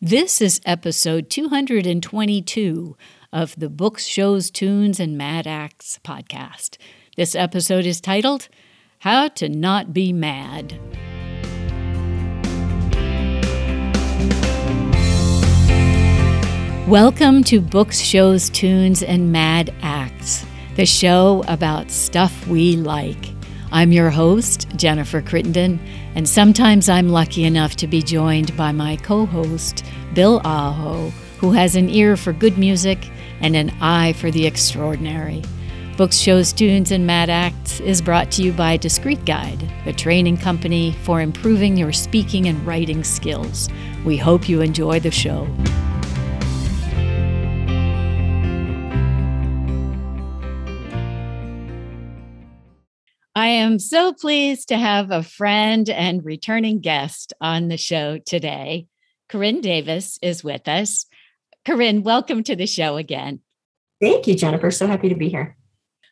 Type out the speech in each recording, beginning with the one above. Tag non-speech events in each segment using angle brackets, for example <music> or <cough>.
This is episode 222 of the Books, Shows, Tunes, and Mad Acts podcast. This episode is titled How to Not Be Mad. Welcome to Books, Shows, Tunes, and Mad Acts, the show about stuff we like. I'm your host, Jennifer Crittenden, and sometimes I'm lucky enough to be joined by my co host, Bill Aho, who has an ear for good music and an eye for the extraordinary. Books, Shows, Tunes, and Mad Acts is brought to you by Discreet Guide, the training company for improving your speaking and writing skills. We hope you enjoy the show. I am so pleased to have a friend and returning guest on the show today. Corinne Davis is with us. Corinne, welcome to the show again. Thank you, Jennifer. So happy to be here.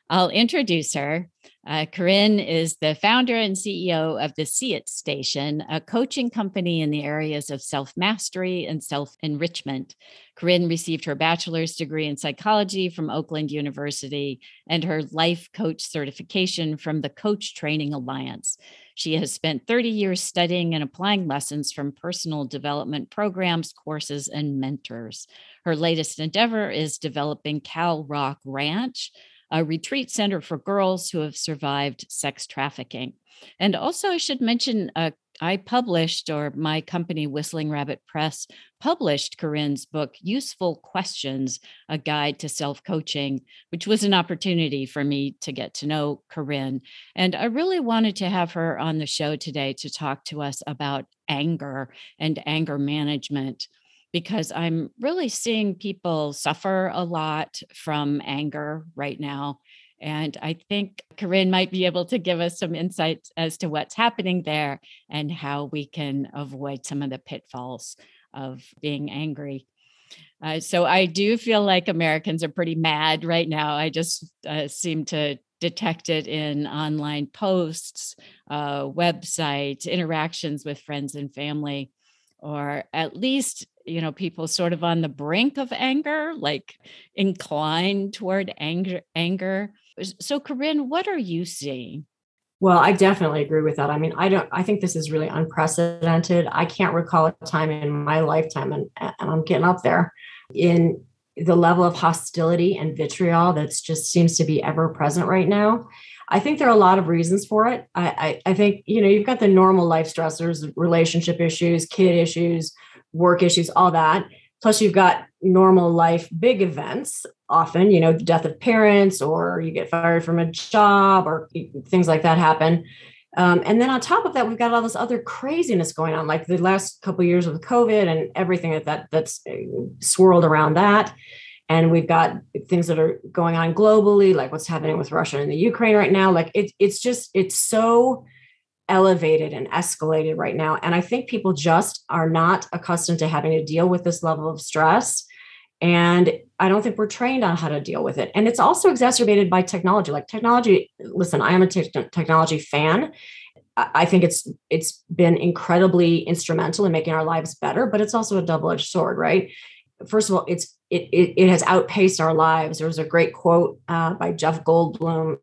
I'll introduce her. Uh, Corinne is the founder and CEO of the See It Station, a coaching company in the areas of self mastery and self enrichment. Corinne received her bachelor's degree in psychology from Oakland University and her life coach certification from the Coach Training Alliance. She has spent 30 years studying and applying lessons from personal development programs, courses, and mentors. Her latest endeavor is developing Cal Rock Ranch a retreat center for girls who have survived sex trafficking. And also, I should mention, uh, I published, or my company, Whistling Rabbit Press, published Corinne's book, Useful Questions A Guide to Self Coaching, which was an opportunity for me to get to know Corinne. And I really wanted to have her on the show today to talk to us about anger and anger management because I'm really seeing people suffer a lot from anger right now. And I think Corinne might be able to give us some insights as to what's happening there and how we can avoid some of the pitfalls of being angry. Uh, so I do feel like Americans are pretty mad right now. I just uh, seem to detect it in online posts, uh, websites, interactions with friends and family, or at least you know people sort of on the brink of anger like inclined toward anger. Anger so corinne what are you seeing? Well i definitely agree with that. I mean i don't i think this is really unprecedented. I can't recall a time in my lifetime and, and i'm getting up there in the level of hostility and vitriol that's just seems to be ever present right now I think there are a lot of reasons for it. I, I, I, think, you know, you've got the normal life stressors, relationship issues, kid issues, work issues, all that. Plus, you've got normal life big events, often, you know, the death of parents, or you get fired from a job, or things like that happen. Um, and then on top of that, we've got all this other craziness going on, like the last couple of years with COVID and everything that, that that's uh, swirled around that. And we've got things that are going on globally, like what's happening with Russia and the Ukraine right now. Like it, it's just, it's so elevated and escalated right now. And I think people just are not accustomed to having to deal with this level of stress. And I don't think we're trained on how to deal with it. And it's also exacerbated by technology. Like technology, listen, I am a te- technology fan. I think it's it's been incredibly instrumental in making our lives better, but it's also a double-edged sword, right? first of all, it's it, it, it has outpaced our lives. There was a great quote uh, by Jeff Goldblum's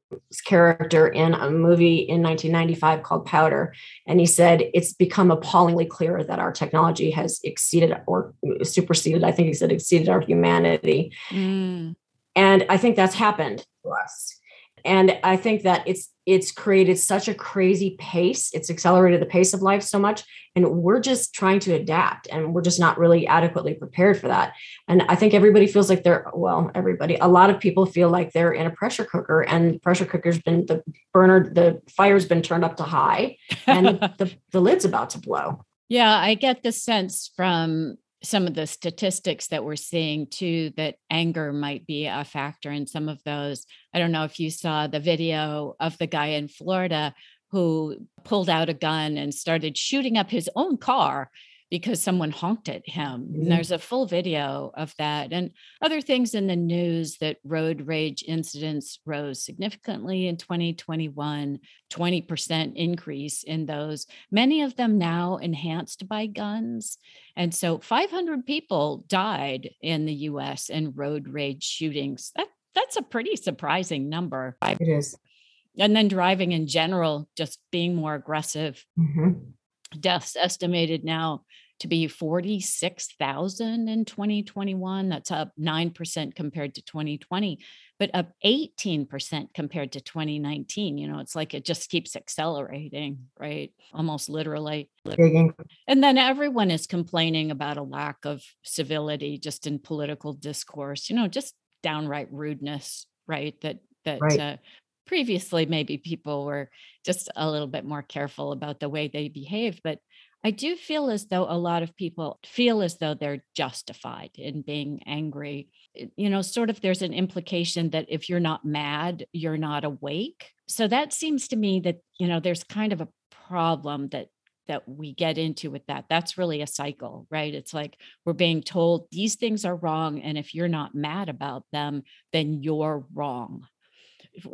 character in a movie in 1995 called Powder, and he said it's become appallingly clear that our technology has exceeded or superseded. I think he said exceeded our humanity, mm. and I think that's happened to us and i think that it's it's created such a crazy pace. It's accelerated the pace of life so much and we're just trying to adapt and we're just not really adequately prepared for that. And i think everybody feels like they're well everybody a lot of people feel like they're in a pressure cooker and pressure cooker's been the burner the fire's been turned up to high and <laughs> the, the lid's about to blow. Yeah i get the sense from some of the statistics that we're seeing too that anger might be a factor in some of those. I don't know if you saw the video of the guy in Florida who pulled out a gun and started shooting up his own car because someone honked at him. Mm-hmm. there's a full video of that and other things in the news that road rage incidents rose significantly in 2021, 20% increase in those, many of them now enhanced by guns. And so 500 people died in the US in road rage shootings. That that's a pretty surprising number. It is. And then driving in general, just being more aggressive. Mm-hmm. Deaths estimated now to be 46,000 in 2021. That's up 9% compared to 2020, but up 18% compared to 2019. You know, it's like it just keeps accelerating, right? Almost literally. And then everyone is complaining about a lack of civility just in political discourse, you know, just downright rudeness, right? That, that, right. Uh, previously maybe people were just a little bit more careful about the way they behave but I do feel as though a lot of people feel as though they're justified in being angry. Eh, you know, sort of there's an implication that if you're not mad, you're not awake. So that seems to me that, you know, there's kind of a problem that that we get into with that. That's really a cycle, right? It's like we're being told these things are wrong and if you're not mad about them, then you're wrong.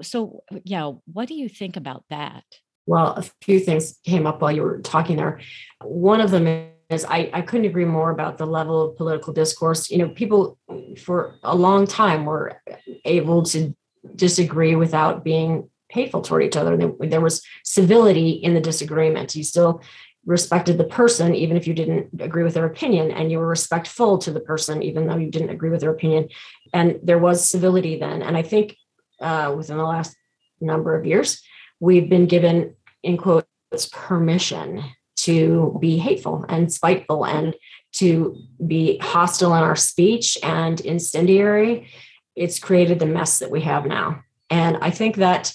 So, yeah, what do you think about that? Well, a few things came up while you were talking there. One of them is I, I couldn't agree more about the level of political discourse. You know, people for a long time were able to disagree without being hateful toward each other. There was civility in the disagreement. You still respected the person, even if you didn't agree with their opinion, and you were respectful to the person, even though you didn't agree with their opinion. And there was civility then. And I think uh, within the last number of years, we've been given in quotes permission to be hateful and spiteful and to be hostile in our speech and incendiary it's created the mess that we have now. And i think that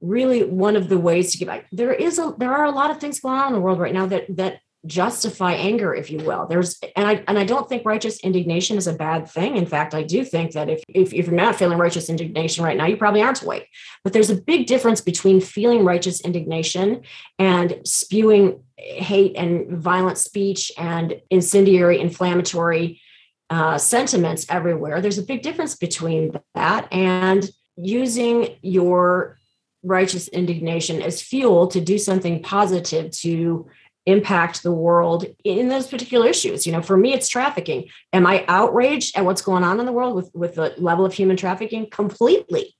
really one of the ways to get back there is a there are a lot of things going on in the world right now that that justify anger if you will. There's and i and i don't think righteous indignation is a bad thing. In fact i do think that if, if if you're not feeling righteous indignation right now you probably aren't awake. But there's a big difference between feeling righteous indignation and spewing hate and violent speech and incendiary inflammatory uh, sentiments everywhere. There's a big difference between that and using your righteous indignation as fuel to do something positive to impact the world in those particular issues. You know for me it's trafficking. Am i outraged at what's going on in the world with with the level of human trafficking? Completely.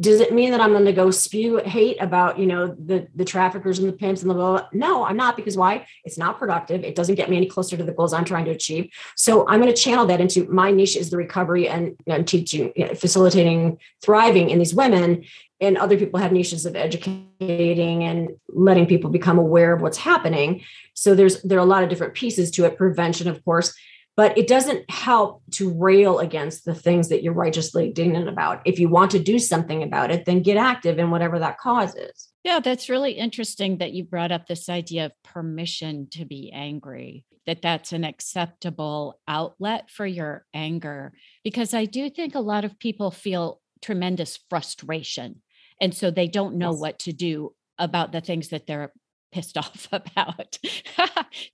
Does it mean that i'm going to go spew hate about you know the the traffickers and the pimps and the blah, blah? no i'm not because why? It's not productive. It doesn't get me any closer to the goals i'm trying to achieve. So i'm going to channel that into my niche is the recovery and, and teaching you know, facilitating thriving in these women and other people have niches of educating and letting people become aware of what's happening. So there's there are a lot of different pieces to it prevention of course but it doesn't help to rail against the things that you're righteously indignant about. If you want to do something about it then get active in whatever that cause is. Yeah that's really interesting that you brought up this idea of permission to be angry that that's an acceptable outlet for your anger because i do think a lot of people feel tremendous frustration and so they don't know yes. what to do about the things that they're pissed <laughs> off about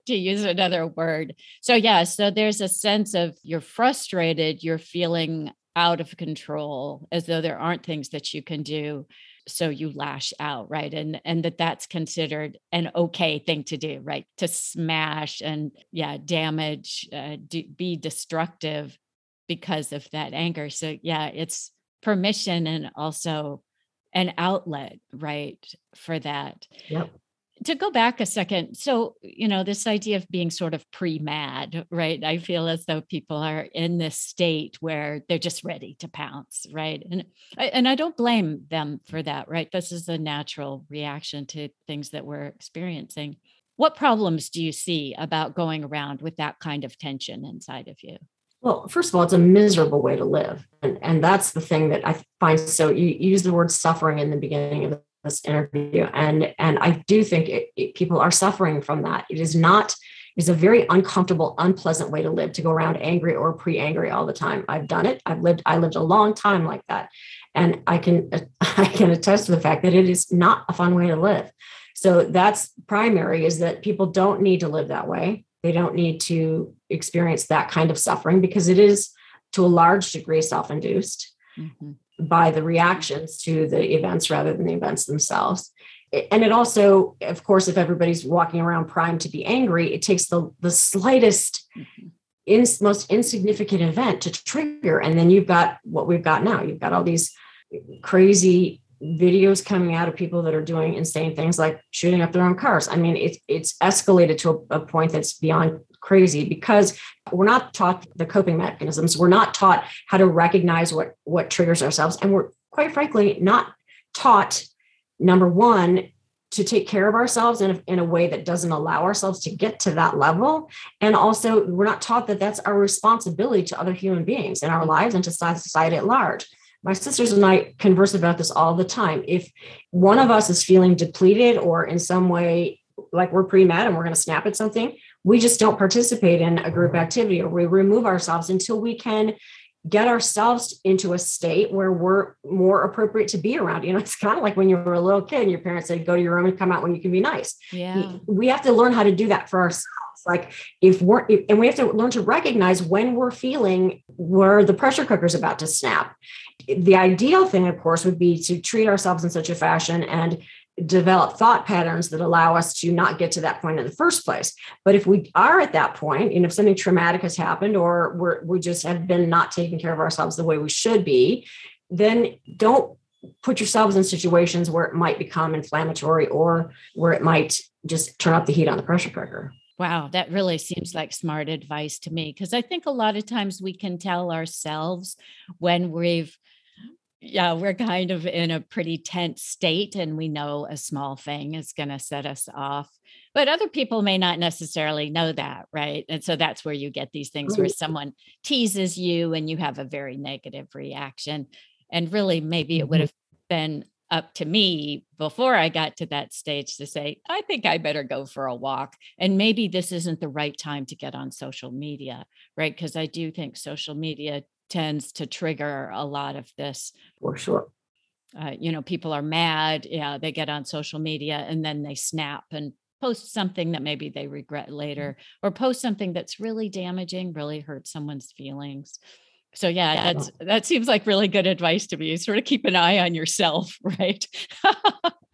to use another word. So yeah so there's a sense of you're frustrated you're feeling out of control as though there aren't things that you can do so you lash out right? And and that that's considered an okay thing to do right? To smash and yeah damage uh, do, be destructive because of that anger. So yeah it's permission and also an outlet, right, for that. Yep. To go back a second, so, you know, this idea of being sort of pre mad, right? I feel as though people are in this state where they're just ready to pounce, right? And, and I don't blame them for that, right? This is a natural reaction to things that we're experiencing. What problems do you see about going around with that kind of tension inside of you? Well, first of all, it's a miserable way to live. And, and that's the thing that I find so you use the word suffering in the beginning of this interview. And, and I do think it, it, people are suffering from that. It is not, it is a very uncomfortable, unpleasant way to live, to go around angry or pre-angry all the time. I've done it. I've lived, I lived a long time like that. And I can, <laughs> I can attest to the fact that it is not a fun way to live. So that's primary is that people don't need to live that way They don't need to experience that kind of suffering because it is to a large degree self induced mm-hmm. by the reactions to the events rather than the events themselves. And it also, of course, if everybody's walking around primed to be angry, it takes the, the slightest, mm-hmm. in, most insignificant event to trigger. And then you've got what we've got now. You've got all these crazy videos coming out of people that are doing insane things like shooting up their own cars. I mean, it's it's escalated to a, a, point that's beyond crazy because we're not taught the coping mechanisms. We're not taught how to recognize what what triggers ourselves, and we're quite frankly not taught number one to take care of ourselves in a, in a way that doesn't allow ourselves to get to that level and also we're not taught that that's our responsibility to other human beings in our lives and to society at large my sisters and I converse about this all the time. If one of us is feeling depleted or in some way like we're pre mad and we're going to snap at something, we just don't participate in a group activity or we remove ourselves until we can get ourselves into a state where we're more appropriate to be around. You know, it's kind of like when you were a little kid and your parents said, go to your room and come out when you can be nice. Yeah. We have to learn how to do that for ourselves. Like if we're, and we have to learn to recognize when we're feeling where the pressure cooker is about to snap the ideal thing, of course, would be to treat ourselves in such a fashion and develop thought patterns that allow us to not get to that point in the first place. But if we are at that point, and if something traumatic has happened, or we're, we just have been not taking care of ourselves the way we should be, then don't put yourselves in situations where it might become inflammatory or where it might just turn up the heat on the pressure cooker. Wow, that really seems like smart advice to me because I think a lot of times we can tell ourselves when we've yeah, we're kind of in a pretty tense state and we know a small thing is going to set us off. But other people may not necessarily know that, right? And so that's where you get these things where someone teases you and you have a very negative reaction. And really, maybe it would mm-hmm. have been up to me before I got to that stage to say, I think I better go for a walk. And maybe this isn't the right time to get on social media, right? Because I do think social media tends to trigger a lot of this. For sure. Uh, you know, people are mad. Yeah, they get on social media and then they snap and post something that maybe they regret mm-hmm. later, or post something that's really damaging, really hurt someone's feelings. So yeah, yeah, that's that seems like really good advice to me. Sort of keep an eye on yourself, <laughs> right? <laughs>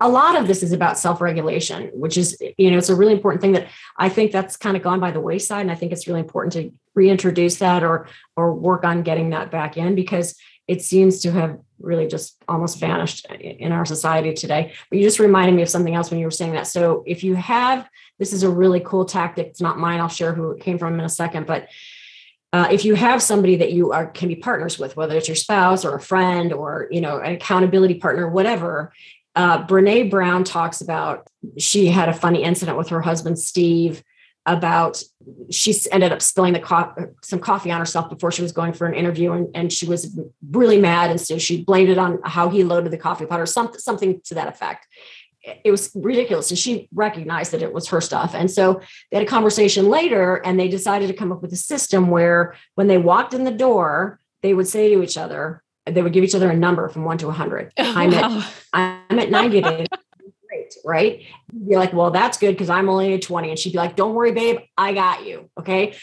a lot of this is about self-regulation, which is, you know, it's a really important thing that I think that's kind of gone by the wayside. And I think it's really important to reintroduce that or or work on getting that back in because it seems to have really just almost vanished in our society today. But you just reminded me of something else when you were saying that. So if you have, this is a really cool tactic. It's not mine. I'll share who it came from in a second, but uh, if you have somebody that you are can be partners with, whether it's your spouse or a friend or you know an accountability partner, whatever. Uh, Brene Brown talks about she had a funny incident with her husband Steve about she ended up spilling the co- some coffee on herself before she was going for an interview and, and she was really mad and so she blamed it on how he loaded the coffee pot or something something to that effect. It was ridiculous and she recognized that it was her stuff and so they had a conversation later and they decided to come up with a system where when they walked in the door they would say to each other they would give each other a number from 1 to 100 <laughs> oh, i'm wow. at i'm at 90 <laughs> great right you'd be like well that's good because i'm only at 20 and she'd be like don't worry babe i got you okay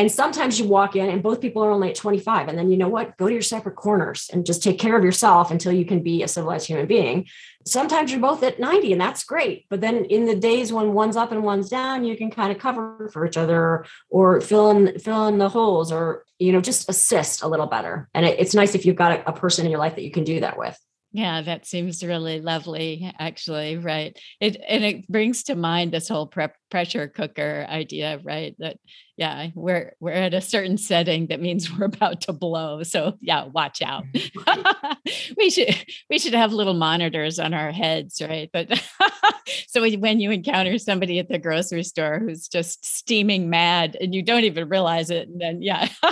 and sometimes you walk in and both people are only at 25. And then you know what? Go to your separate corners and just take care of yourself until you can be a civilized human being. Sometimes you're both at 90 and that's great. But then in the days when one's up and one's down, you can kind of cover for each other or fill in fill in the holes or you know just assist a little better. And it, it's nice if you've got a, a person in your life that you can do that with. Yeah, that seems really lovely, actually. Right. It and it brings to mind this whole prep pressure cooker idea, right? That yeah, we're we're at a certain setting that means we're about to blow. So yeah, watch out. Mm-hmm. <laughs> we should we should have little monitors on our heads, right? But <laughs> so when you encounter somebody at the grocery store who's just steaming mad and you don't even realize it, and then yeah, <laughs>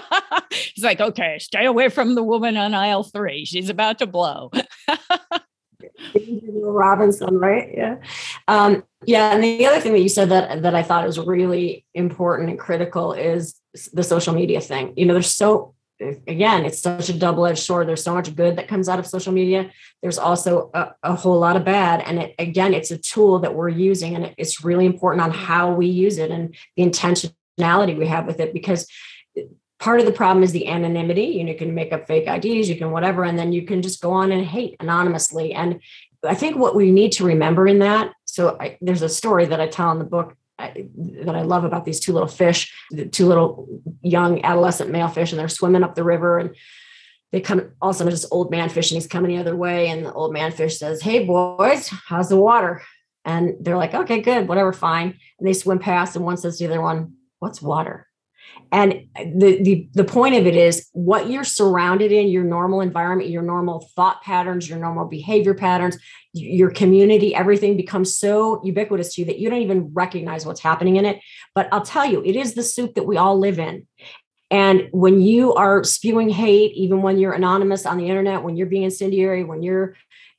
it's like okay, stay away from the woman on aisle three. She's about to blow. Robinson, right? Yeah. Um, yeah. And the other thing that you said that that I thought is really important and critical is the social media thing. You know, there's so again, it's such a double edged sword. There's so much good that comes out of social media. There's also a, a whole lot of bad. And it, again, it's a tool that we're using, and it's really important on how we use it and the intentionality we have with it because part of the problem is the anonymity. You, know, you can make up fake IDs, you can whatever, and then you can just go on and hate anonymously. And I think what we need to remember in that. So I, there's a story that I tell in the book I, that I love about these two little fish, the two little young adolescent male fish, and they're swimming up the river and they come all of a sudden this old man fish and he's coming the other way. And the old man fish says, Hey boys, how's the water? And they're like, okay, good, whatever, fine. And they swim past, and one says to the other one, What's water? And the, the the point of it is what you're surrounded in, your normal environment, your normal thought patterns, your normal behavior patterns, your community, everything becomes so ubiquitous to you that you don't even recognize what's happening in it. But I'll tell you, it is the soup that we all live in. And when you are spewing hate, even when you're anonymous on the internet, when you're being incendiary, when you're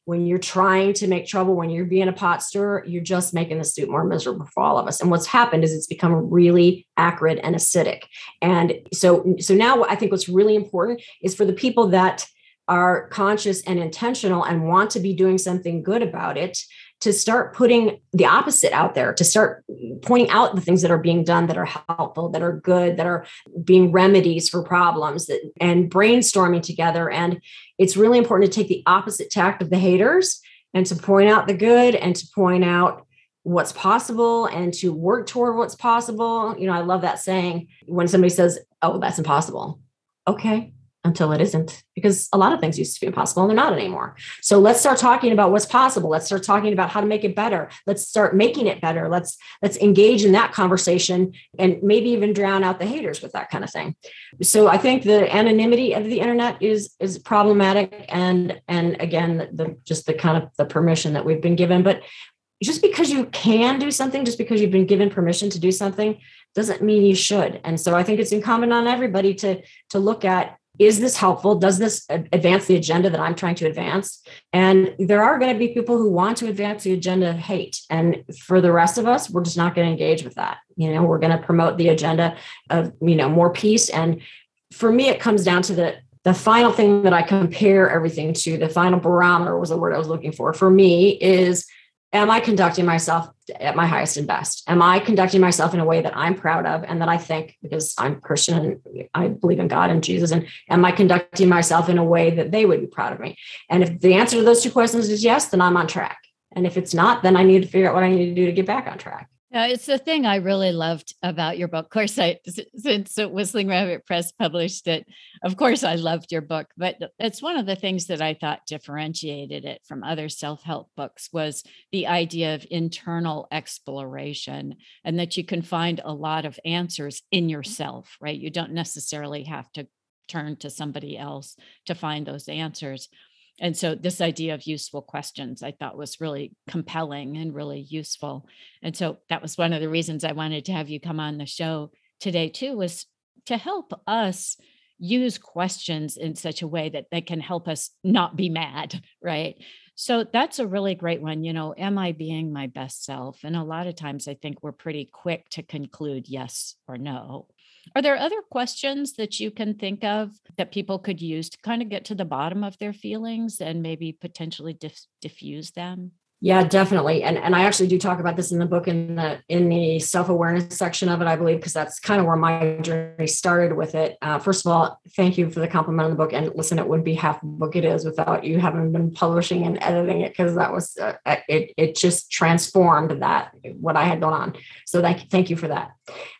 when you're trying to make trouble, when you're being a pot stirrer, you're just making the soup more miserable for all of us. And what's happened is it's become really acrid and acidic. And so, so now I think what's really important is for the people that are conscious and intentional and want to be doing something good about it to start putting the opposite out there, to start pointing out the things that are being done that are helpful, that are good, that are being remedies for problems, that, and brainstorming together. And it's really important to take the opposite tact of the haters and to point out the good and to point out what's possible and to work toward what's possible. You know, I love that saying when somebody says, Oh, that's impossible. Okay, until it isn't because a lot of things used to be impossible and they're not anymore. So let's start talking about what's possible. Let's start talking about how to make it better. Let's start making it better. Let's let's engage in that conversation and maybe even drown out the haters with that kind of thing. So i think the anonymity of the internet is is problematic and and again the, just the kind of the permission that we've been given. But just because you can do something just because you've been given permission to do something doesn't mean you should. And so i think it's incumbent on everybody to to look at is this helpful? Does this advance the agenda that I'm trying to advance? And there are going to be people who want to advance the agenda of hate. And for the rest of us, we're just not going to engage with that. You know, we're going to promote the agenda of, you know, more peace. And for me, it comes down to the the final thing that I compare everything to, the final barometer was the word I was looking for. For me, is am I conducting myself at my highest and best? Am I conducting myself in a way that I'm proud of and that I think because I'm Christian and I believe in God and Jesus? And am I conducting myself in a way that they would be proud of me? And if the answer to those two questions is yes, then I'm on track. And if it's not, then I need to figure out what I need to do to get back on track. Yeah, it's the thing I really loved about your book. Of course, I since Whistling Rabbit Press published it, of course I loved your book. But it's one of the things that I thought differentiated it from other self-help books was the idea of internal exploration, and that you can find a lot of answers in yourself. Right? You don't necessarily have to turn to somebody else to find those answers and so this idea of useful questions i thought was really compelling and really useful. And so that was one of the reasons i wanted to have you come on the show today too was to help us use questions in such a way that they can help us not be mad <laughs> right? So that's a really great one you know am i being my best self? And a lot of times i think we're pretty quick to conclude yes or no are there other questions that you can think of that people could use to kind of get to the bottom of their feelings and maybe potentially dif- diffuse them? Yeah, definitely. And and I actually do talk about this in the book in the in the self-awareness section of it, I believe, because that's kind of where my journey started with it. Uh, first of all, thank you for the compliment on the book. And listen, it wouldn't be half the book it is without you having been publishing and editing it, because that was uh, it it just transformed that what I had going on. So thank thank you for that.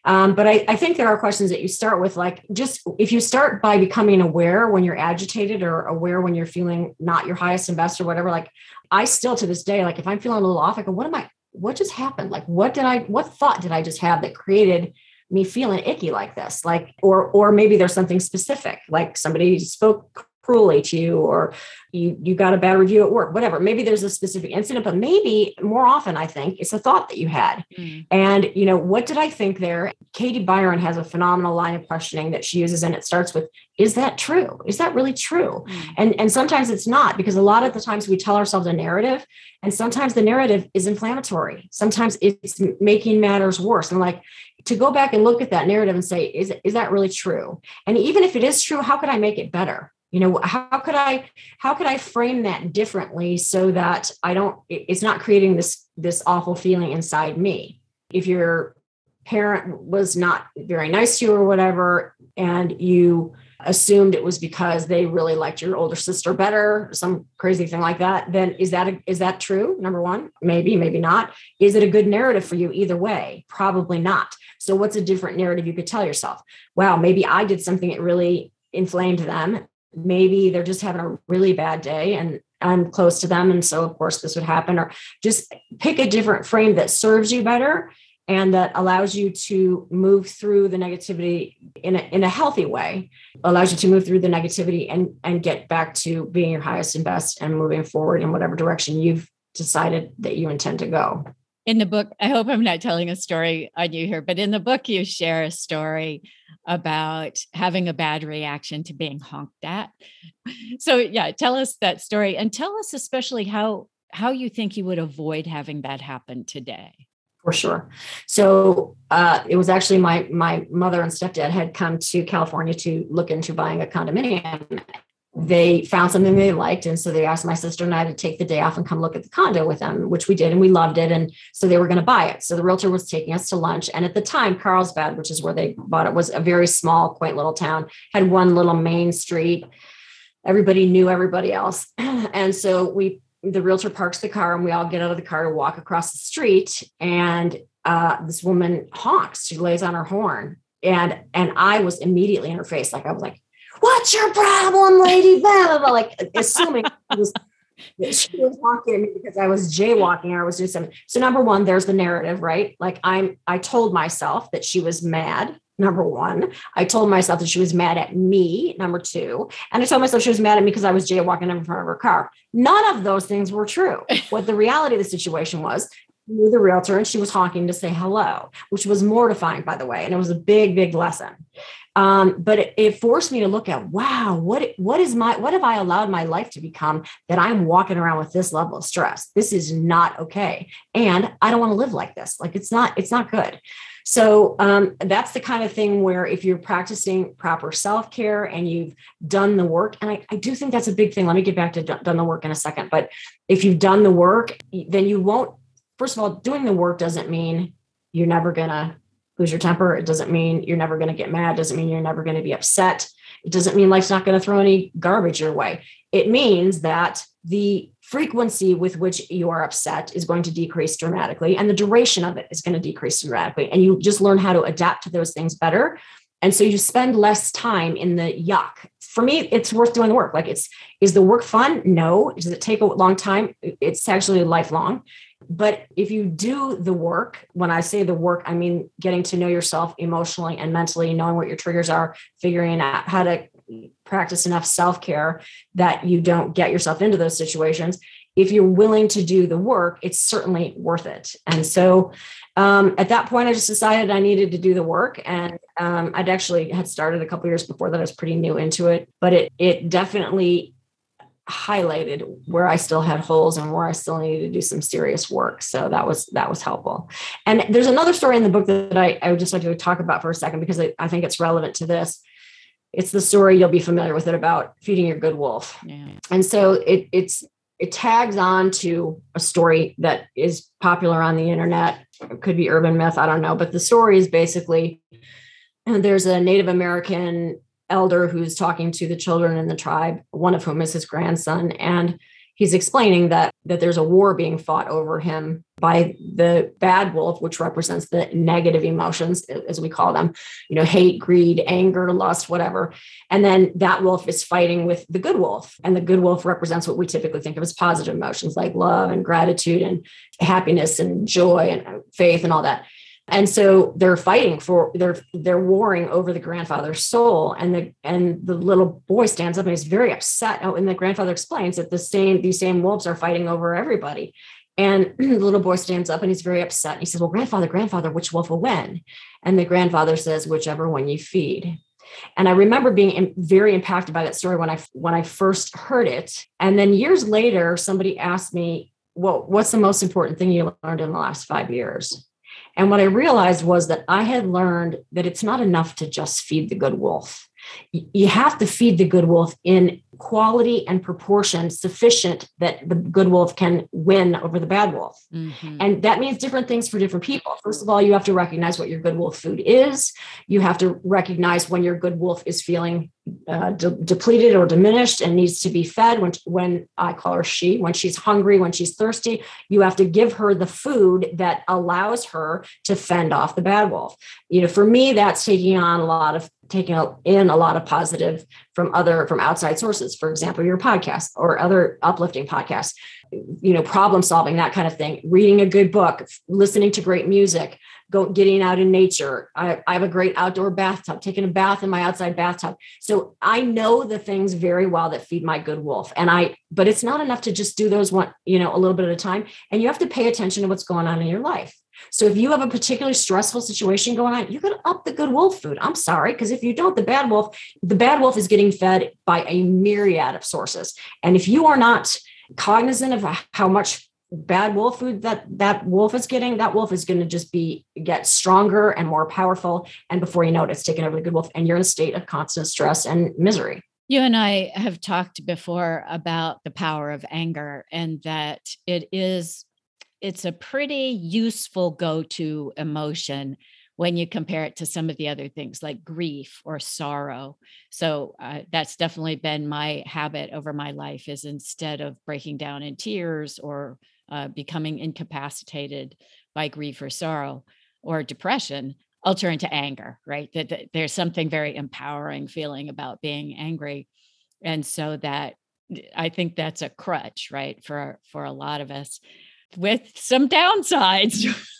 Um, but I, I think there are questions that you start with, like just if you start by becoming aware when you're agitated or aware when you're feeling not your highest and best or whatever, like I still to this day, like if I'm feeling a little off, I go, what am I, what just happened? Like, what did I, what thought did I just have that created me feeling icky like this? Like, or, or maybe there's something specific, like somebody spoke cruelly to you or you you got a bad review at work whatever maybe there's a specific incident but maybe more often i think it's a thought that you had mm. and you know what did i think there katie byron has a phenomenal line of questioning that she uses and it starts with is that true is that really true mm. and and sometimes it's not because a lot of the times we tell ourselves a narrative and sometimes the narrative is inflammatory sometimes it's making matters worse and like to go back and look at that narrative and say, is, is that really true? And even if it is true, how could I make it better? You know, how could I how could I frame that differently so that I don't it's not creating this this awful feeling inside me. If your parent was not very nice to you or whatever, and you assumed it was because they really liked your older sister better, some crazy thing like that, then is that a, is that true? Number one, maybe, maybe not. Is it a good narrative for you either way? Probably not. So, what's a different narrative you could tell yourself? Wow, maybe I did something that really inflamed them. Maybe they're just having a really bad day and I'm close to them. And so, of course, this would happen. Or just pick a different frame that serves you better and that allows you to move through the negativity in a, in a healthy way allows you to move through the negativity and and get back to being your highest and best and moving forward in whatever direction you've decided that you intend to go in the book i hope i'm not telling a story on you here but in the book you share a story about having a bad reaction to being honked at so yeah tell us that story and tell us especially how how you think you would avoid having that happen today for sure. So uh, it was actually my my mother and stepdad had come to California to look into buying a condominium. They found something they liked, and so they asked my sister and I to take the day off and come look at the condo with them, which we did, and we loved it. And so they were going to buy it. So the realtor was taking us to lunch, and at the time, Carlsbad, which is where they bought it, was a very small, quaint little town, had one little main street. Everybody knew everybody else, <clears throat> and so we the realtor parks the car and we all get out of the car to walk across the street and uh, this woman honks she lays on her horn and and i was immediately in her face like i was like what's your problem lady blah, blah, blah, like assuming was, she was walking at me because i was jaywalking or i was doing something so number one there's the narrative right like i'm i told myself that she was mad number one. I told myself that she was mad at me, number two. And I told myself she was mad at me because I was jaywalking in front of her car. None of those things were true. <laughs> what the reality of the situation was, knew the realtor and she was honking to say hello, which was mortifying, by the way. And it was a big, big lesson. Um, but it, it, forced me to look at, wow, what, what is my, what have I allowed my life to become that I'm walking around with this level of stress? This is not okay. And I don't want to live like this. Like it's not, it's not good. So um, that's the kind of thing where if you're practicing proper self care and you've done the work, and I, I, do think that's a big thing. Let me get back to done the work in a second. But if you've done the work, then you won't, first of all, doing the work doesn't mean you're never going to lose your temper. It doesn't mean you're never going to get mad. It doesn't mean you're never going to be upset. It doesn't mean life's not going to throw any garbage your way. It means that the frequency with which you are upset is going to decrease dramatically and the duration of it is going to decrease dramatically and you just learn how to adapt to those things better and so you spend less time in the yuck for me it's worth doing the work like it's is the work fun no does it take a long time it's actually lifelong but if you do the work when i say the work i mean getting to know yourself emotionally and mentally knowing what your triggers are figuring out how to practice enough self care that you don't get yourself into those situations. If you're willing to do the work, it's certainly worth it. And so um, at that point, I just decided I needed to do the work. And um, I'd actually had started a couple years before that. I was pretty new into it, but it it definitely highlighted where I still had holes and where I still needed to do some serious work. So that was that was helpful. And there's another story in the book that I, I would just like to talk about for a second because I, I think it's relevant to this it's the story you'll be familiar with it about feeding your good wolf. Yeah. And so it it's it tags on to a story that is popular on the internet. It could be urban myth, I don't know, but the story is basically there's a Native American elder who's talking to the children in the tribe, one of whom is his grandson, and he's explaining that that there's a war being fought over him by the bad wolf which represents the negative emotions as we call them you know hate greed anger lust whatever. And then that wolf is fighting with the good wolf and the good wolf represents what we typically think of as positive emotions like love and gratitude and happiness and joy and uh, faith and all that and so they're fighting for they're they're warring over the grandfather's soul. And the and the little boy stands up and he's very upset. Oh, and the grandfather explains that the same these same wolves are fighting over everybody. And <clears throat> the little boy stands up and he's very upset. And he says well grandfather grandfather which wolf will win? And the grandfather says whichever one you feed. And I remember being very impacted by that story when I when I first heard it. And then years later, somebody asked me, "Well, what's the most important thing you learned in the last five years?" And what I realized was that I had learned that it's not enough to just feed the good wolf. You have to feed the good wolf in quality and proportion sufficient that the good wolf can win over the bad wolf. Mm-hmm. And that means different things for different people. First of all, you have to recognize what your good wolf food is. You have to recognize when your good wolf is feeling uh, de- depleted or diminished and needs to be fed. When, when I call her she, when she's hungry, when she's thirsty, you have to give her the food that allows her to fend off the bad wolf. You know, for me, that's taking on a lot of taking in a lot of positive from other from outside sources for example your podcast or other uplifting podcasts you know problem solving that kind of thing reading a good book listening to great music go getting out in nature. I, I have a great outdoor bathtub taking a bath in my outside bathtub. So i know the things very well that feed my good wolf and i but it's not enough to just do those one you know a little bit at a time and you have to pay attention to what's going on in your life so if you have a particularly stressful situation going on, you're going to up the good wolf food. I'm sorry, because if you don't, the bad wolf, the bad wolf is getting fed by a myriad of sources. And if you are not cognizant of how much bad wolf food that that wolf is getting, that wolf is going to just be get stronger and more powerful. And before you know it, it's taking over the good wolf, and you're in a state of constant stress and misery. You and I have talked before about the power of anger and that it is it's a pretty useful go-to emotion when you compare it to some of the other things like grief or sorrow. So uh, that's definitely been my habit over my life is instead of breaking down in tears or uh, becoming incapacitated by grief or sorrow or depression i'll turn to anger right? That, that there's something very empowering feeling about being angry. And so that i think that's a crutch right for for a lot of us with some downsides. <laughs>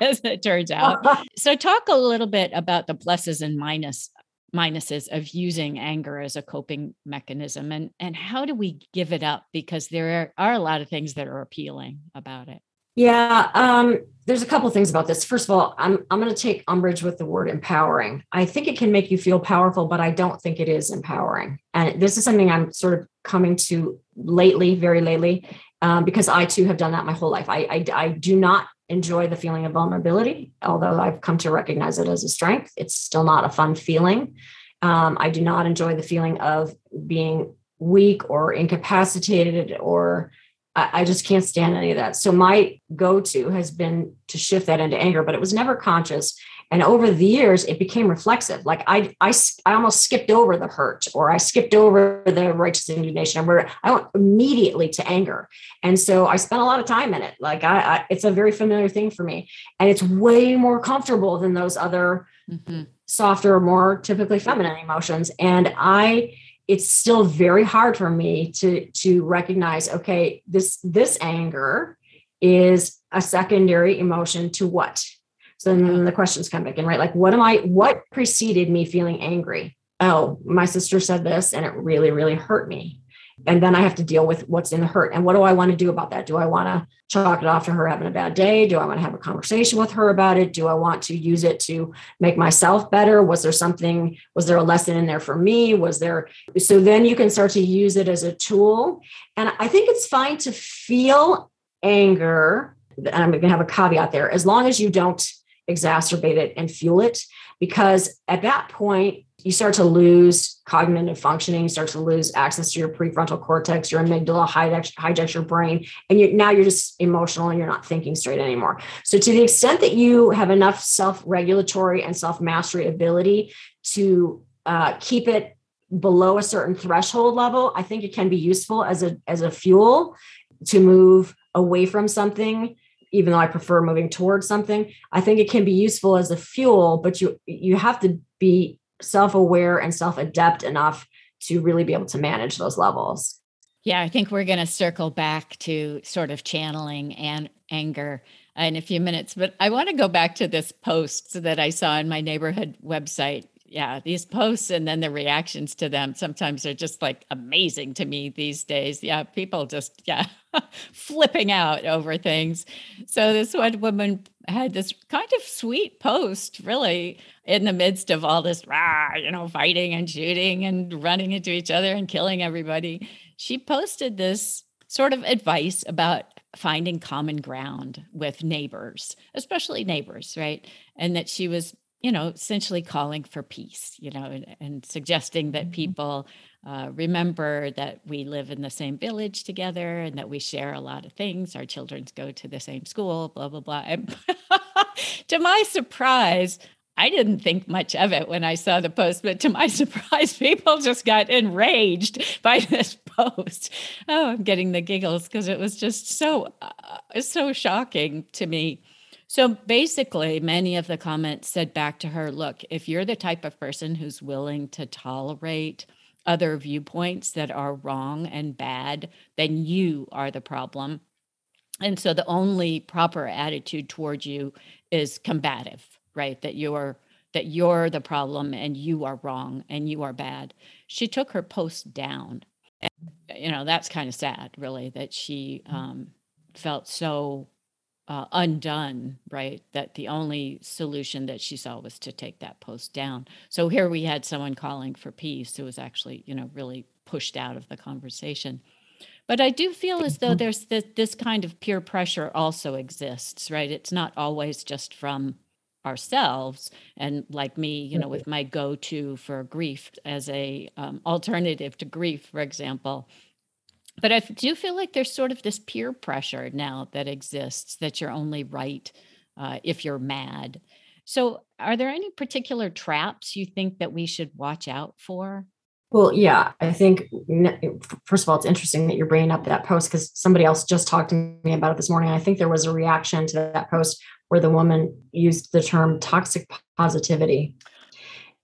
as it turns out. <laughs> so talk a little bit about the pluses and minus minuses of using anger as a coping mechanism and and how do we give it up because there are, are a lot of things that are appealing about it yeah um, there's a couple things about this first of all i'm i'm going to take umbrage with the word empowering i think it can make you feel powerful but i don't think it is empowering and this is something i'm sort of coming to lately very lately um, because I too have done that my whole life. I, I, I do not enjoy the feeling of vulnerability, although I've come to recognize it as a strength. It's still not a fun feeling. Um, I do not enjoy the feeling of being weak or incapacitated or I, I just can't stand any of that. So my go-to has been to shift that into anger, but it was never conscious. And over the years, it became reflexive. Like I, I, I almost skipped over the hurt or I skipped over the righteous indignation where I went immediately to anger. And so I spent a lot of time in it. Like I, I it's a very familiar thing for me. And it's way more comfortable than those other mm-hmm. softer, more typically feminine emotions. And I, it's still very hard for me to to recognize okay this this anger is a secondary emotion to what so then the questions come back in, right? Like, what am I, what preceded me feeling angry? Oh, my sister said this and it really, really hurt me. And then I have to deal with what's in the hurt. And what do I want to do about that? Do I want to chalk it off to her having a bad day? Do I want to have a conversation with her about it? Do I want to use it to make myself better? Was there something, was there a lesson in there for me? Was there, so then you can start to use it as a tool. And I think it's fine to feel anger. And I'm going to have a caveat there, as long as you don't exacerbate it and fuel it because at that point you start to lose cognitive functioning you start to lose access to your prefrontal cortex your amygdala hijacks, hijacks your brain and you now you're just emotional and you're not thinking straight anymore. So to the extent that you have enough self-regulatory and self-mastery ability to uh, keep it below a certain threshold level i think it can be useful as a as a fuel to move away from something even though I prefer moving towards something, I think it can be useful as a fuel, but you you have to be self-aware and self-adept enough to really be able to manage those levels. Yeah, I think we're going to circle back to sort of channeling and anger in a few minutes, but I want to go back to this post that I saw in my neighborhood website yeah, these posts and then the reactions to them sometimes are just like amazing to me these days. Yeah, people just, yeah, <laughs> <laughs> flipping out over things. So this one woman had this kind of sweet post, really, in the midst of all this, rah, you know, fighting and shooting and running into each other and killing everybody. She posted this sort of advice about finding common ground with neighbors, especially neighbors, right? And that she was, you know, essentially calling for peace, you know, and, and suggesting that mm-hmm. people uh, remember that we live in the same village together and that we share a lot of things. Our children go to the same school, blah, blah, blah. And <laughs> to my surprise, I didn't think much of it when I saw the post, but to my <laughs> surprise, people just got enraged by <laughs> this post. Oh, I'm getting the giggles because it was just so, uh, so shocking to me. So basically, many of the comments said back to her look, if you're the type of person who's willing to tolerate other viewpoints that are wrong and bad, then you are the problem. And so the only proper attitude towards you is combative right that you're that you're the problem and you are wrong and you are bad she took her post down and, you know that's kind of sad really that she mm-hmm. um, felt so uh, undone right that the only solution that she saw was to take that post down. So here we had someone calling for peace who was actually you know really pushed out of the conversation. But I do feel as though there's this, this kind of peer pressure also exists, right? It's not always just from ourselves and like me you know with my go-to for grief as a um, alternative to grief for example but i do feel like there's sort of this peer pressure now that exists that you're only right uh, if you're mad so are there any particular traps you think that we should watch out for well, yeah, I think first of all, it's interesting that you're bringing up that post because somebody else just talked to me about it this morning. I think there was a reaction to that post where the woman used the term toxic positivity.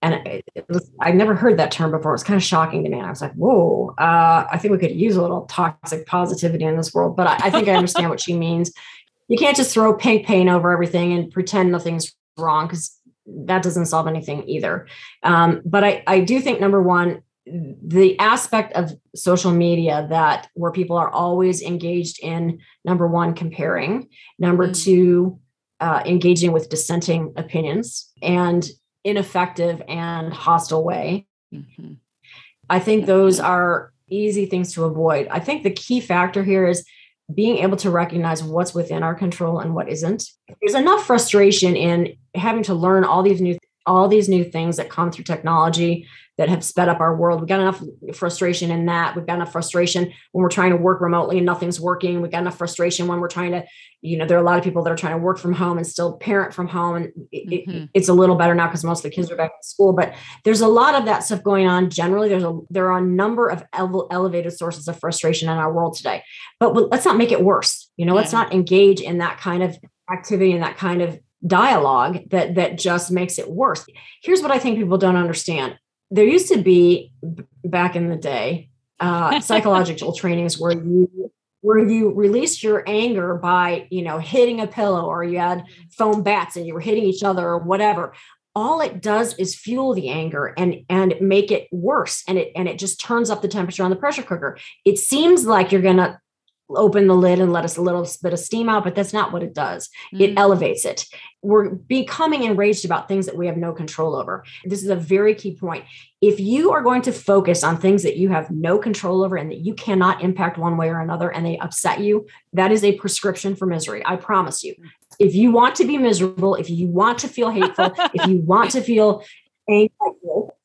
And was, I never heard that term before. It was kind of shocking to me. And I was like, whoa, uh, I think we could use a little toxic positivity in this world. But I, I think I understand what she means. You can't just throw pink paint over everything and pretend nothing's wrong because that doesn't solve anything either. Um, but I, I do think, number one, the aspect of social media that where people are always engaged in number one comparing number mm. two uh, engaging with dissenting opinions and ineffective and hostile way. Mm-hmm. I think those are easy things to avoid. I think the key factor here is being able to recognize what's within our control and what isn't. There's enough frustration in having to learn all these new all these new things that come through technology that have sped up our world. We've got enough frustration in that. We've got enough frustration when we're trying to work remotely and nothing's working. We've got enough frustration when we're trying to, you know, there are a lot of people that are trying to work from home and still parent from home. And it, mm-hmm. it's a little better now because most of the kids are back in school. But there's a lot of that stuff going on. Generally, there's a there are a number of ele- elevated sources of frustration in our world today. But let's not make it worse. You know, yeah. let's not engage in that kind of activity and that kind of dialogue that that just makes it worse. Here's what I think people don't understand there used to be back in the day uh, <laughs> psychological trainings where you where you released your anger by you know hitting a pillow or you had foam bats and you were hitting each other or whatever. All it does is fuel the anger and and make it worse and it and it just turns up the temperature on the pressure cooker. It seems like you're going to open the lid and let us a little bit of steam out, but that's not what it does. Mm-hmm. It elevates it. We're becoming enraged about things that we have no control over. This is a very key point. If you are going to focus on things that you have no control over and that you cannot impact one way or another and they upset you, that is a prescription for misery. I promise you. If you want to be miserable, if you want to feel hateful, if you want to feel <laughs>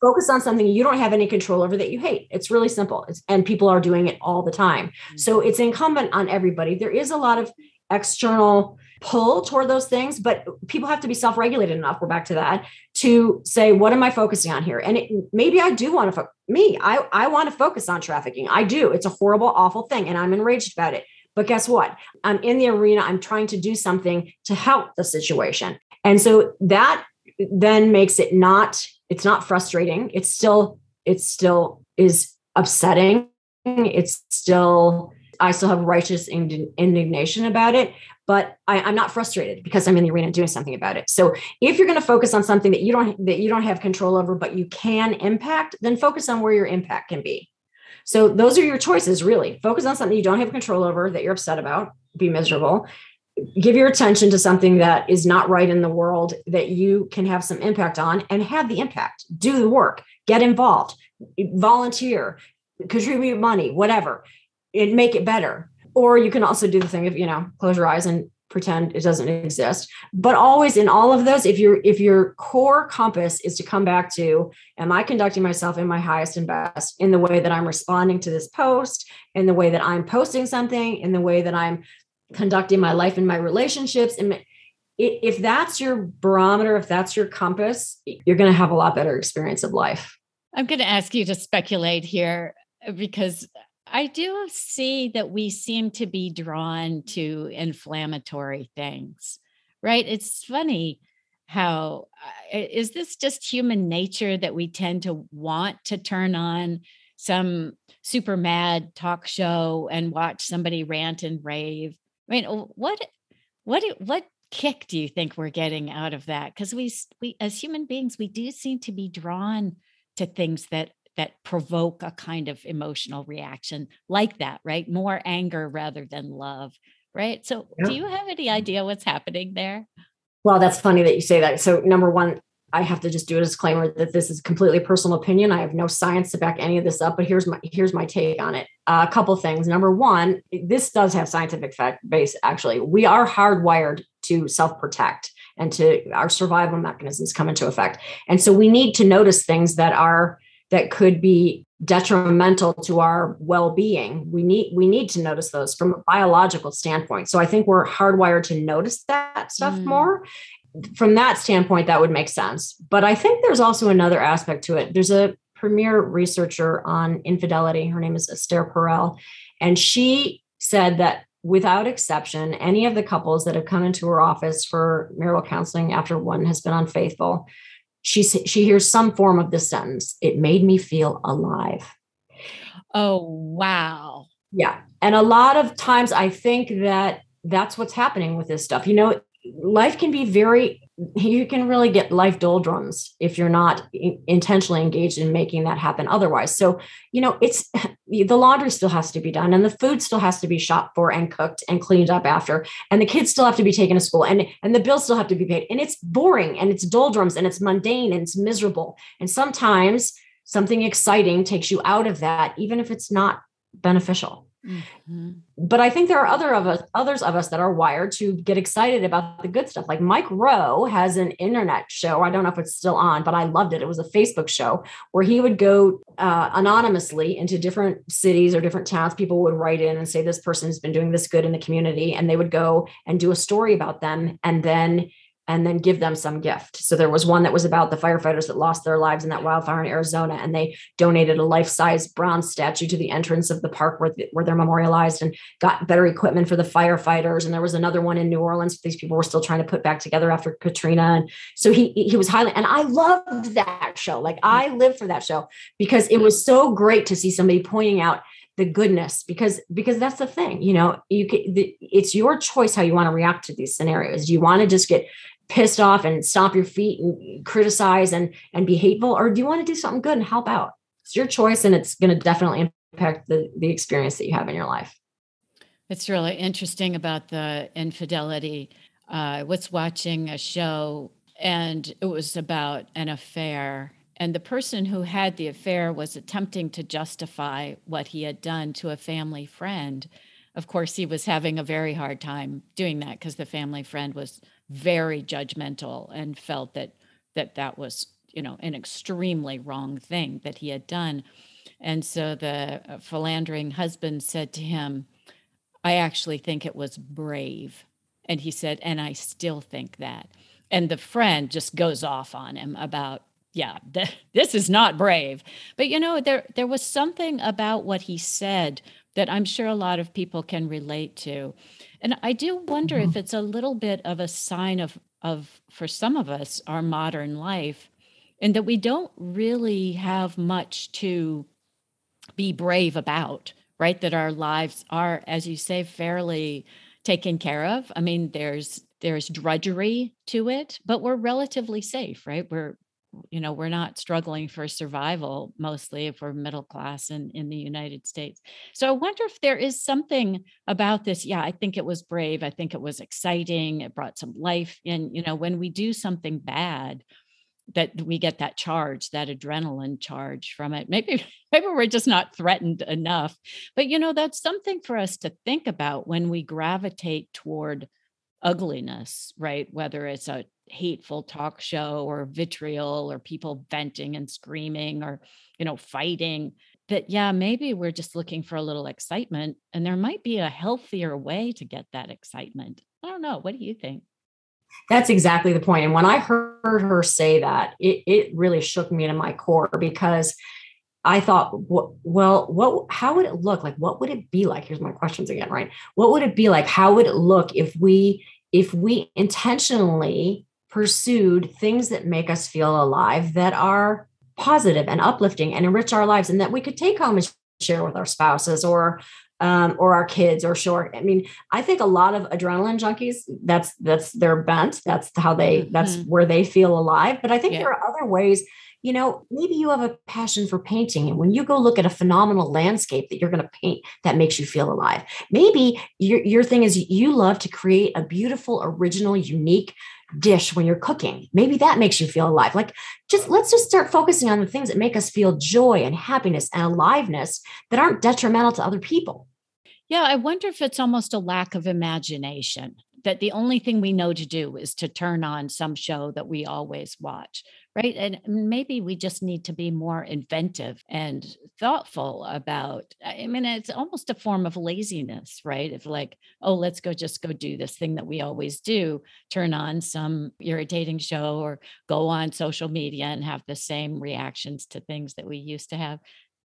focus on something you don't have any control over that you hate. It's really simple. It's, and people are doing it all the time. Mm-hmm. So it's incumbent on everybody. There is a lot of external pull toward those things, but people have to be self regulated enough. We're back to that to say, what am I focusing on here? And it, maybe I do want to, fo- me, I, I want to focus on trafficking. I do. It's a horrible, awful thing. And I'm enraged about it. But guess what? I'm in the arena. I'm trying to do something to help the situation. And so that then makes it not it's not frustrating. It's still it still is upsetting. It's still i still have righteous indignation about it but I, am not frustrated because i'm in the arena doing something about it. So if you're going to focus on something that you don't that you don't have control over but you can impact then focus on where your impact can be. So those are your choices really. Focus on something you don't have control over that you're upset about. Be miserable give your attention to something that is not right in the world that you can have some impact on and have the impact. Do the work. Get involved. Volunteer. Contribute money whatever. And make it better. Or you can also do the thing of you know close your eyes and pretend it doesn't exist. But always in all of those if your if your core compass is to come back to am i conducting myself in my highest and best in the way that i'm responding to this post in the way that i'm posting something in the way that i'm conducting my life and my relationships and if that's your barometer if that's your compass you're going to have a lot better experience of life i'm going to ask you to speculate here because I do see that we seem to be drawn to inflammatory things, right? It's funny how uh, this just human nature that we tend to want to turn on some super mad talk show and watch somebody rant and rave? I mean, what what what kick do you think we're getting out of that? Because we we as human beings, we do seem to be drawn to things that that provoke a kind of emotional reaction like that, right? More anger rather than love, right? So, yeah. do you have any mm-hmm. idea what's happening there? Well, that's funny that you say that. So, number one, I have to just do a disclaimer that this is completely personal opinion. I have no science to back any of this up, but here's my here's my take on it. Uh, a couple things. Number one, this does have scientific fact base. Actually, we are hardwired to self protect and to our survival mechanisms come into effect, and so we need to notice things that are that could be detrimental to our well-being we need we need to notice those from a biological standpoint so i think we're hardwired to notice that stuff mm. more from that standpoint that would make sense. But i think there's also another aspect to it. There's a premier researcher on infidelity. Her name is esther perel. And she said that without exception any of the couples that have come into her office for marital counseling after one has been unfaithful she she hears some form of this sentence it made me feel alive. Oh wow. Yeah. And a lot of times i think that that's what's happening with this stuff. You know life can be very you can really get life doldrums if you're not intentionally engaged in making that happen otherwise. So you know it's <laughs> the laundry still has to be done and the food still has to be shopped for and cooked and cleaned up after and the kids still have to be taken to school and and the bills still have to be paid and it's boring and it's doldrums and it's mundane and it's miserable. And sometimes something exciting takes you out of that even if it's not beneficial Mm-hmm. But I think there are other of us, others of us that are wired to get excited about the good stuff. Like Mike Rowe has an internet show. I don't know if it's still on, but I loved it. It was a Facebook show where he would go uh, anonymously into different cities or different towns. People would write in and say, This person has been doing this good in the community. And they would go and do a story about them. And then and then give them some gift. So there was one that was about the firefighters that lost their lives in that wildfire in Arizona, and they donated a life-size bronze statue to the entrance of the park where, where they're memorialized and got better equipment for the firefighters. And there was another one in New Orleans. These people were still trying to put back together after Katrina. And so he he was highly, and I loved that show. Like I mm. lived for that show because it was so great to see somebody pointing out the goodness because because that's the thing you know you can the, it's your choice how you want to react to these scenarios do you want to just get pissed off and stomp your feet and criticize and and be hateful? Or do you want to do something good and help out? It's your choice and it's going to definitely impact the the experience that you have in your life. It's really interesting about the infidelity. Uh, i was watching a show and it was about an affair and the person who had the affair was attempting to justify what he had done to a family friend. Of course he was having a very hard time doing that because the family friend was very judgmental and felt that that that was you know an extremely wrong thing that he had done. And so the uh, philandering husband said to him i actually think it was brave. And he said and i still think that. And the friend just goes off on him about yeah <laughs> th- this is not brave. But you know there there was something about what he said that i'm sure a lot of people can relate to and I do wonder mm-hmm. if it's a little bit of a sign of of for some of us our modern life and that we don't really have much to be brave about, right? That our lives are as you say fairly taken care of. I mean there's there's drudgery to it, but we're relatively safe, right? We're you know we're not struggling for survival mostly if we're middle class in, in the united states. So i wonder if there is something about this yeah i think it was brave i think it was exciting it brought some life in you know when we do something bad that we get that charge that adrenaline charge from it. Maybe <laughs> maybe we're just not threatened enough but you know that's something for us to think about when we gravitate toward ugliness right? Whether it's a hateful talk show or vitriol or people venting and screaming or you know fighting that yeah maybe we're just looking for a little excitement and there might be a healthier way to get that excitement i don't know what do you think that's exactly the point and when i heard her say that it, it really shook me to my core because I thought, well, what, how would it look like? What would it be like? Here's my questions again, right? What would it be like? How would it look if we, if we intentionally pursued things that make us feel alive, that are positive and uplifting and enrich our lives, and that we could take home and share with our spouses or um, or our kids or short. I mean, I think a lot of adrenaline junkies, that's that's their bent. That's how they mm-hmm. that's where they feel alive. But I think yeah. there are other ways you know, maybe you have a passion for painting. And when you go look at a phenomenal landscape that you're going to paint that makes you feel alive, maybe your, your thing is you love to create a beautiful, original, unique dish when you're cooking. Maybe that makes you feel alive. Like, just let's just start focusing on the things that make us feel joy and happiness and aliveness that aren't detrimental to other people. Yeah, I wonder if it's almost a lack of imagination that the only thing we know to do is to turn on some show that we always watch right? And maybe we just need to be more inventive and thoughtful about. I mean, it's almost a form of laziness, right? If like, oh, let's go just go do this thing that we always do, turn on some irritating show or go on social media and have the same reactions to things that we used to have.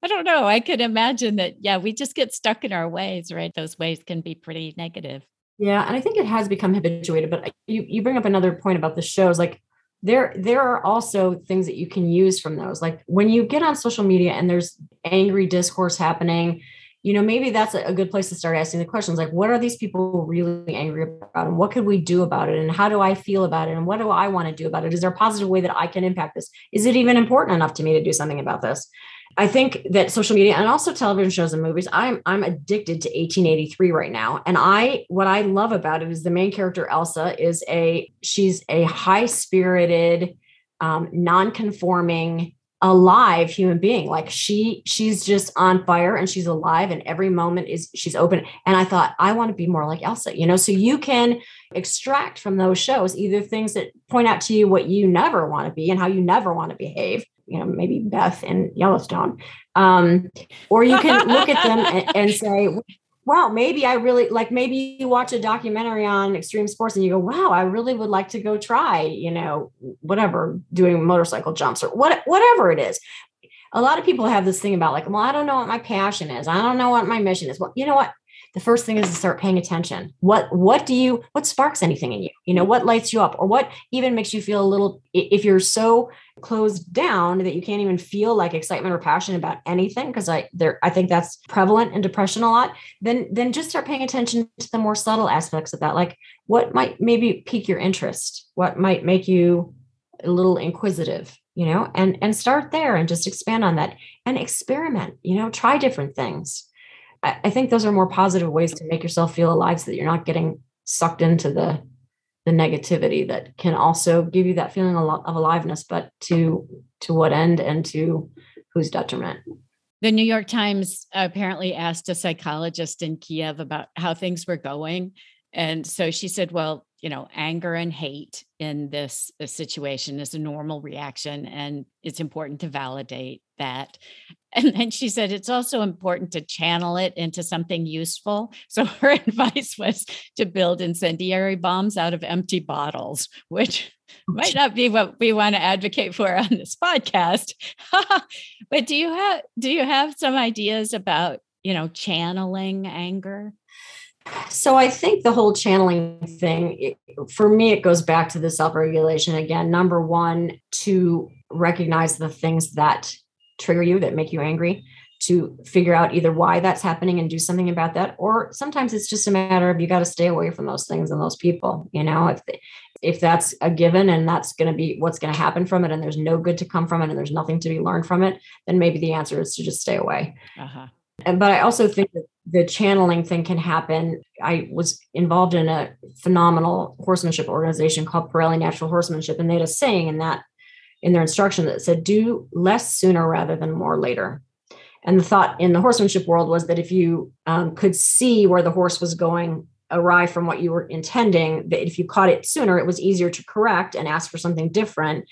I don't know. I could imagine that, yeah, we just get stuck in our ways, right? Those ways can be pretty negative. Yeah, and I think it has become habituated. But uh, you you bring up another point about the shows. Like there there are also things that you can use from those like when you get on social media and there's angry discourse happening you know maybe that's a good place to start asking the questions like what are these people really angry about and what could we do about it and how do i feel about it and what do i want to do about it is there a positive way that i can impact this is it even important enough to me to do something about this I think that social media and also television shows and movies, I'm I'm addicted to 1883 right now. And I what I love about it is the main character Elsa is a she's a high-spirited, um, non-conforming, alive human being. Like she she's just on fire and she's alive and every moment is she's open. And I thought, I want to be more like Elsa, you know. So you can extract from those shows either things that point out to you what you never want to be and how you never want to behave you know maybe Beth in Yellowstone, um, or you can look at them and, and say, wow, maybe I really like maybe you watch a documentary on extreme sports and you go, wow, I really would like to go try, you know, whatever, doing motorcycle jumps or what whatever it is. A lot of people have this thing about like, well, I don't know what my passion is. I don't know what my mission is. Well, you know what? The first thing is to start paying attention. What what do you what sparks anything in you? You know what lights you up or what even makes you feel a little if you're so closed down that you can't even feel like excitement or passion about anything because i there i think that's prevalent in depression a lot then then just start paying attention to the more subtle aspects of that. Like what might maybe pique your interest? What might make you a little inquisitive you know? And and start there and just expand on that and experiment you know? Try different things I, think those are more positive ways to make yourself feel alive so that you're not getting sucked into the the negativity that can also give you that feeling of aliveness but to to what end and to whose detriment. The new york times apparently asked a psychologist in kiev about how things were going and so she said well you know anger and hate in this situation is a normal reaction and it's important to validate that <laughs> and then she said it's also important to channel it into something useful. <laughs> So her <laughs> advice was to build incendiary bombs out of empty bottles, which might not be what we want to advocate for on this podcast. but do you have do you have some ideas about, you know, channeling anger? So I think the whole channeling thing, it, for me, it goes back to the self-regulation again. Number one, to recognize the things that trigger you that make you angry to figure out either why that's happening and do something about that or sometimes it's just a matter of you got to stay away from those things and those people you know if if that's a given and that's going to be what's going to happen from it and there's no good to come from it and there's nothing to be learned from it then maybe the answer is to just stay away uh-huh. and but i also think that the channeling thing can happen i was involved in a phenomenal horsemanship organization called Parelli natural horsemanship and they had a saying in that in their instruction that said do less sooner rather than more later. And the thought in the horsemanship world was that if you um, could see where the horse was going awry from what you were intending, that if you caught it sooner, it was easier to correct and ask for something different.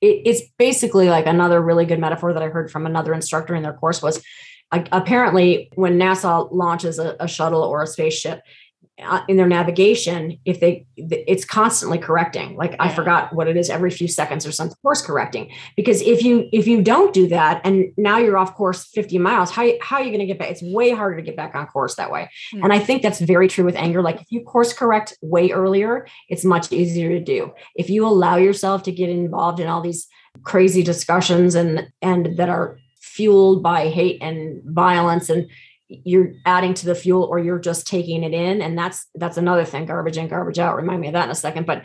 It, it's basically like another really good metaphor that I heard from another instructor in their course was apparently when NASA launches a, a shuttle or a spaceship, uh, in their navigation if they it's constantly correcting. Like i forgot what it is every few seconds or something course correcting. Because if you if you don't do that and now you're off course 50 miles how, how are you going to get back? It's way harder to get back on course that way. Mm-hmm. and i think that's very true with anger. Like if you course correct way earlier it's much easier to do. If you allow yourself to get involved in all these crazy discussions and and that are fueled by hate and violence and you're adding to the fuel or you're just taking it in. And that's that's another thing garbage in garbage out. Remind me of that in a second. But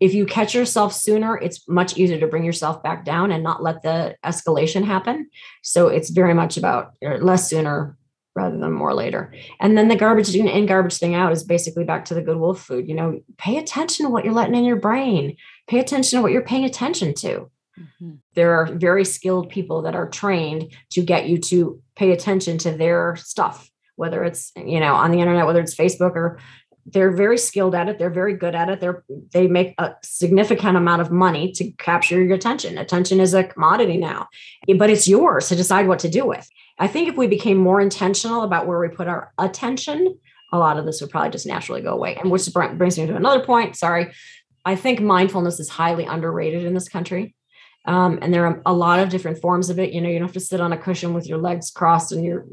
if you catch yourself sooner it's much easier to bring yourself back down and not let the escalation happen. So it's very much about less sooner rather than more later. And then the garbage in garbage thing out is basically back to the good wolf food. You know pay attention to what you're letting in your brain. Pay attention to what you're paying attention to Mm-hmm. There are very skilled people that are trained to get you to pay attention to their stuff, whether it's you know on the internet, whether it's Facebook or they're very skilled at it. They're very good at it. They're they make a significant amount of money to capture your attention. Attention is a commodity now, but it's yours to decide what to do with. I think if we became more intentional about where we put our attention, a lot of this would probably just naturally go away. And which brings me to another point. Sorry. I think mindfulness is highly underrated in this country. Um, and there are a lot of different forms of it. You know, you don't have to sit on a cushion with your legs crossed and your,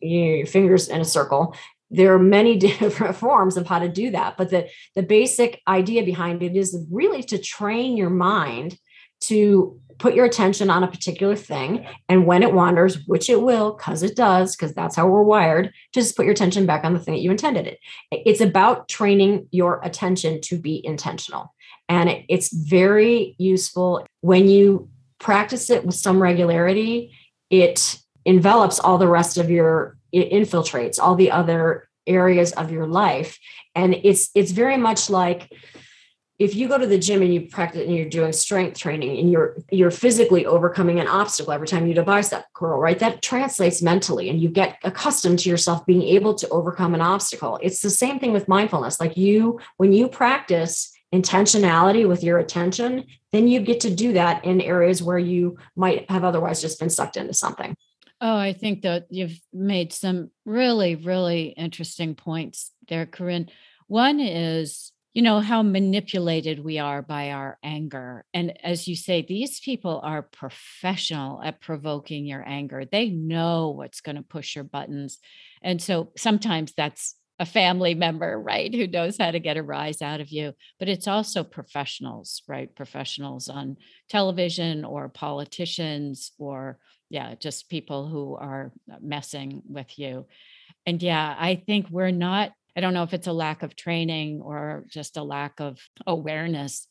your fingers in a circle. There are many <laughs> different forms of how to do that. But the, the basic idea behind it is really to train your mind to put your attention on a particular thing. And when it wanders, which it will, because it does, because that's how we're wired, just put your attention back on the thing that you intended it. It's about training your attention to be intentional. And it, it's very useful when you practice it with some regularity, it envelops all the rest of your, it infiltrates all the other areas of your life. And it's it's very much like if you go to the gym and you practice and you're doing strength training and you're you're physically overcoming an obstacle every time you do a bicep curl right? That translates mentally and you get accustomed to yourself being able to overcome an obstacle. It's the same thing with mindfulness. Like you when you practice intentionality with your attention, then you get to do that in areas where you might have otherwise just been sucked into something. Oh, I think that you've made some really, really interesting points there, Corinne. One is, you know, how manipulated we are by our anger. And as you say, these people are professional at provoking your anger. They know what's going to push your buttons. And so sometimes that's a family member, right, who knows how to get a rise out of you. But it's also professionals, right? Professionals on television or politicians or, yeah, just people who are uh, messing with you. And yeah, I think we're not, I don't know if it's a lack of training or just a lack of awareness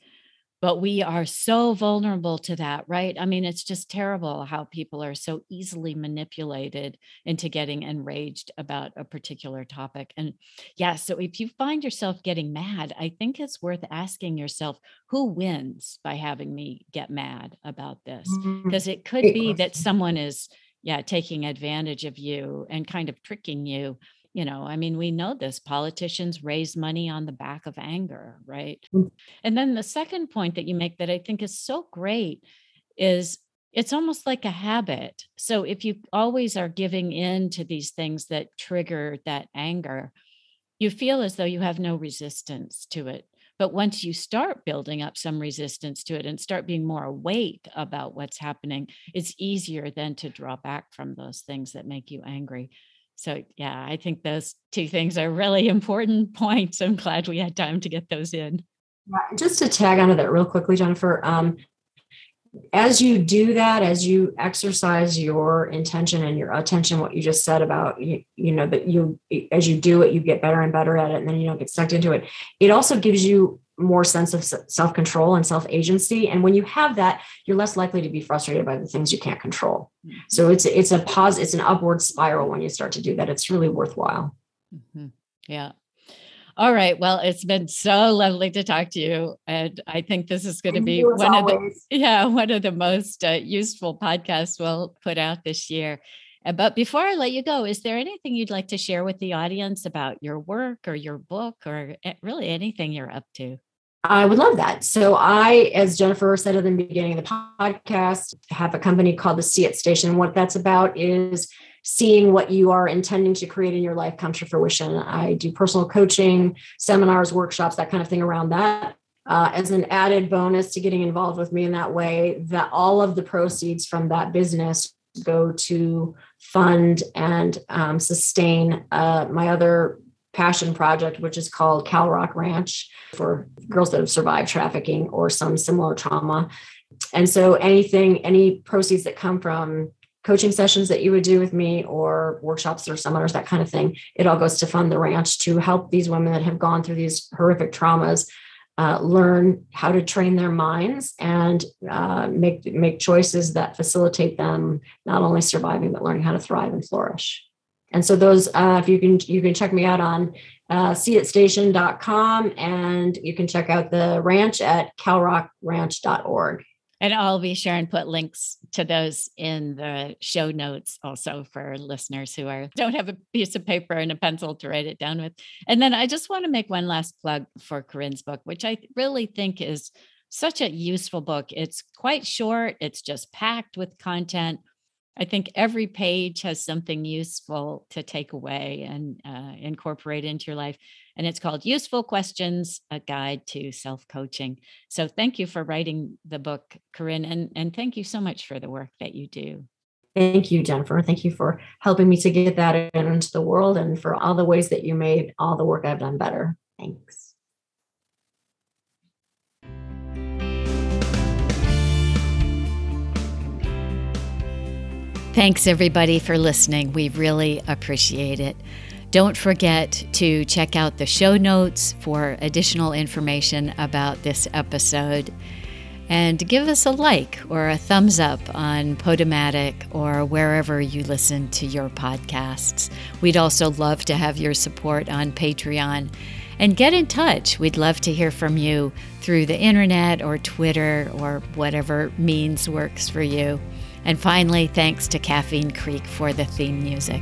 but we are so vulnerable to that right i mean it's just terrible how people are so easily manipulated into getting enraged about a particular topic and yeah so if you find yourself getting mad i think it's worth asking yourself who wins by having me get mad about this because mm-hmm. it could be that someone is yeah taking advantage of you and kind of tricking you you know i mean we know this politicians raise money on the back of anger right mm. and then the second point that you make that i think is so great is it's almost like a habit so if you always are giving in to these things that trigger that anger you feel as though you have no resistance to it but once you start building up some resistance to it and start being more awake about what's happening, it's easier then to draw back from those things that make you angry. So, yeah, I think those two things are really important <laughs> points. I'm glad we had time to get those in. Just to tag onto that real quickly, Jennifer. Um, as you do that, as you exercise your intention and your attention, what you just said about you, you know that you as you do it, you get better and better at it, and then you don't get stuck into it. It also gives you more sense of self control and self agency. And when you have that, you're less likely to be frustrated by the things you can't control. Mm-hmm. So it's it's a pause, it's an upward spiral when you start to do that. It's really worthwhile. Mm-hmm. Yeah. All right. Well, it's been so lovely to talk to you, and I think this is going to be one always. of the yeah one of the most uh, useful podcasts we'll put out this year. But before I let you go, is there anything you'd like to share with the audience about your work or your book or eh, really anything you're up to? I would love that. So, I, as Jennifer said at the beginning of the podcast, have a company called the See It Station. What that's about is seeing what you are intending to create in your life come to fruition. I do personal coaching, seminars, workshops, that kind of thing around that. Uh, as an added bonus to getting involved with me in that way, that all of the proceeds from that business go to fund and um, sustain uh, my other passion project, which is called Cal Rock Ranch for girls that have survived trafficking or some similar trauma. And so anything, any proceeds that come from coaching sessions that you would do with me or workshops or seminars, that kind of thing, it all goes to fund the ranch to help these women that have gone through these horrific traumas uh, learn how to train their minds and uh, make make choices that facilitate them not only surviving but learning how to thrive and flourish. And so those, uh, if you can, you can check me out on uh, seeitstation.com and you can check out the ranch at calrockranch.org. And I'll be sure and put links to those in the show notes also for listeners who are don't have a piece of paper and a pencil to write it down with. And then I just want to make one last plug for Corinne's book, which I really think is such a useful book. It's quite short, it's just packed with content. I think every page has something useful to take away and uh, incorporate into your life. And it's called Useful Questions A Guide to Self Coaching. So thank you for writing the book, Corinne. And, and thank you so much for the work that you do. Thank you, Jennifer. Thank you for helping me to get that into the world and for all the ways that you made all the work I've done better. Thanks. Thanks, everybody, for listening. We really appreciate it. Don't forget to check out the show notes for additional information about this episode. And give us a like or a thumbs up on Podomatic or wherever you listen to your podcasts. We'd also love to have your support on Patreon. And get in touch. We'd love to hear from you through the internet or Twitter or whatever means works for you. And finally, thanks to Caffeine Creek for the theme music.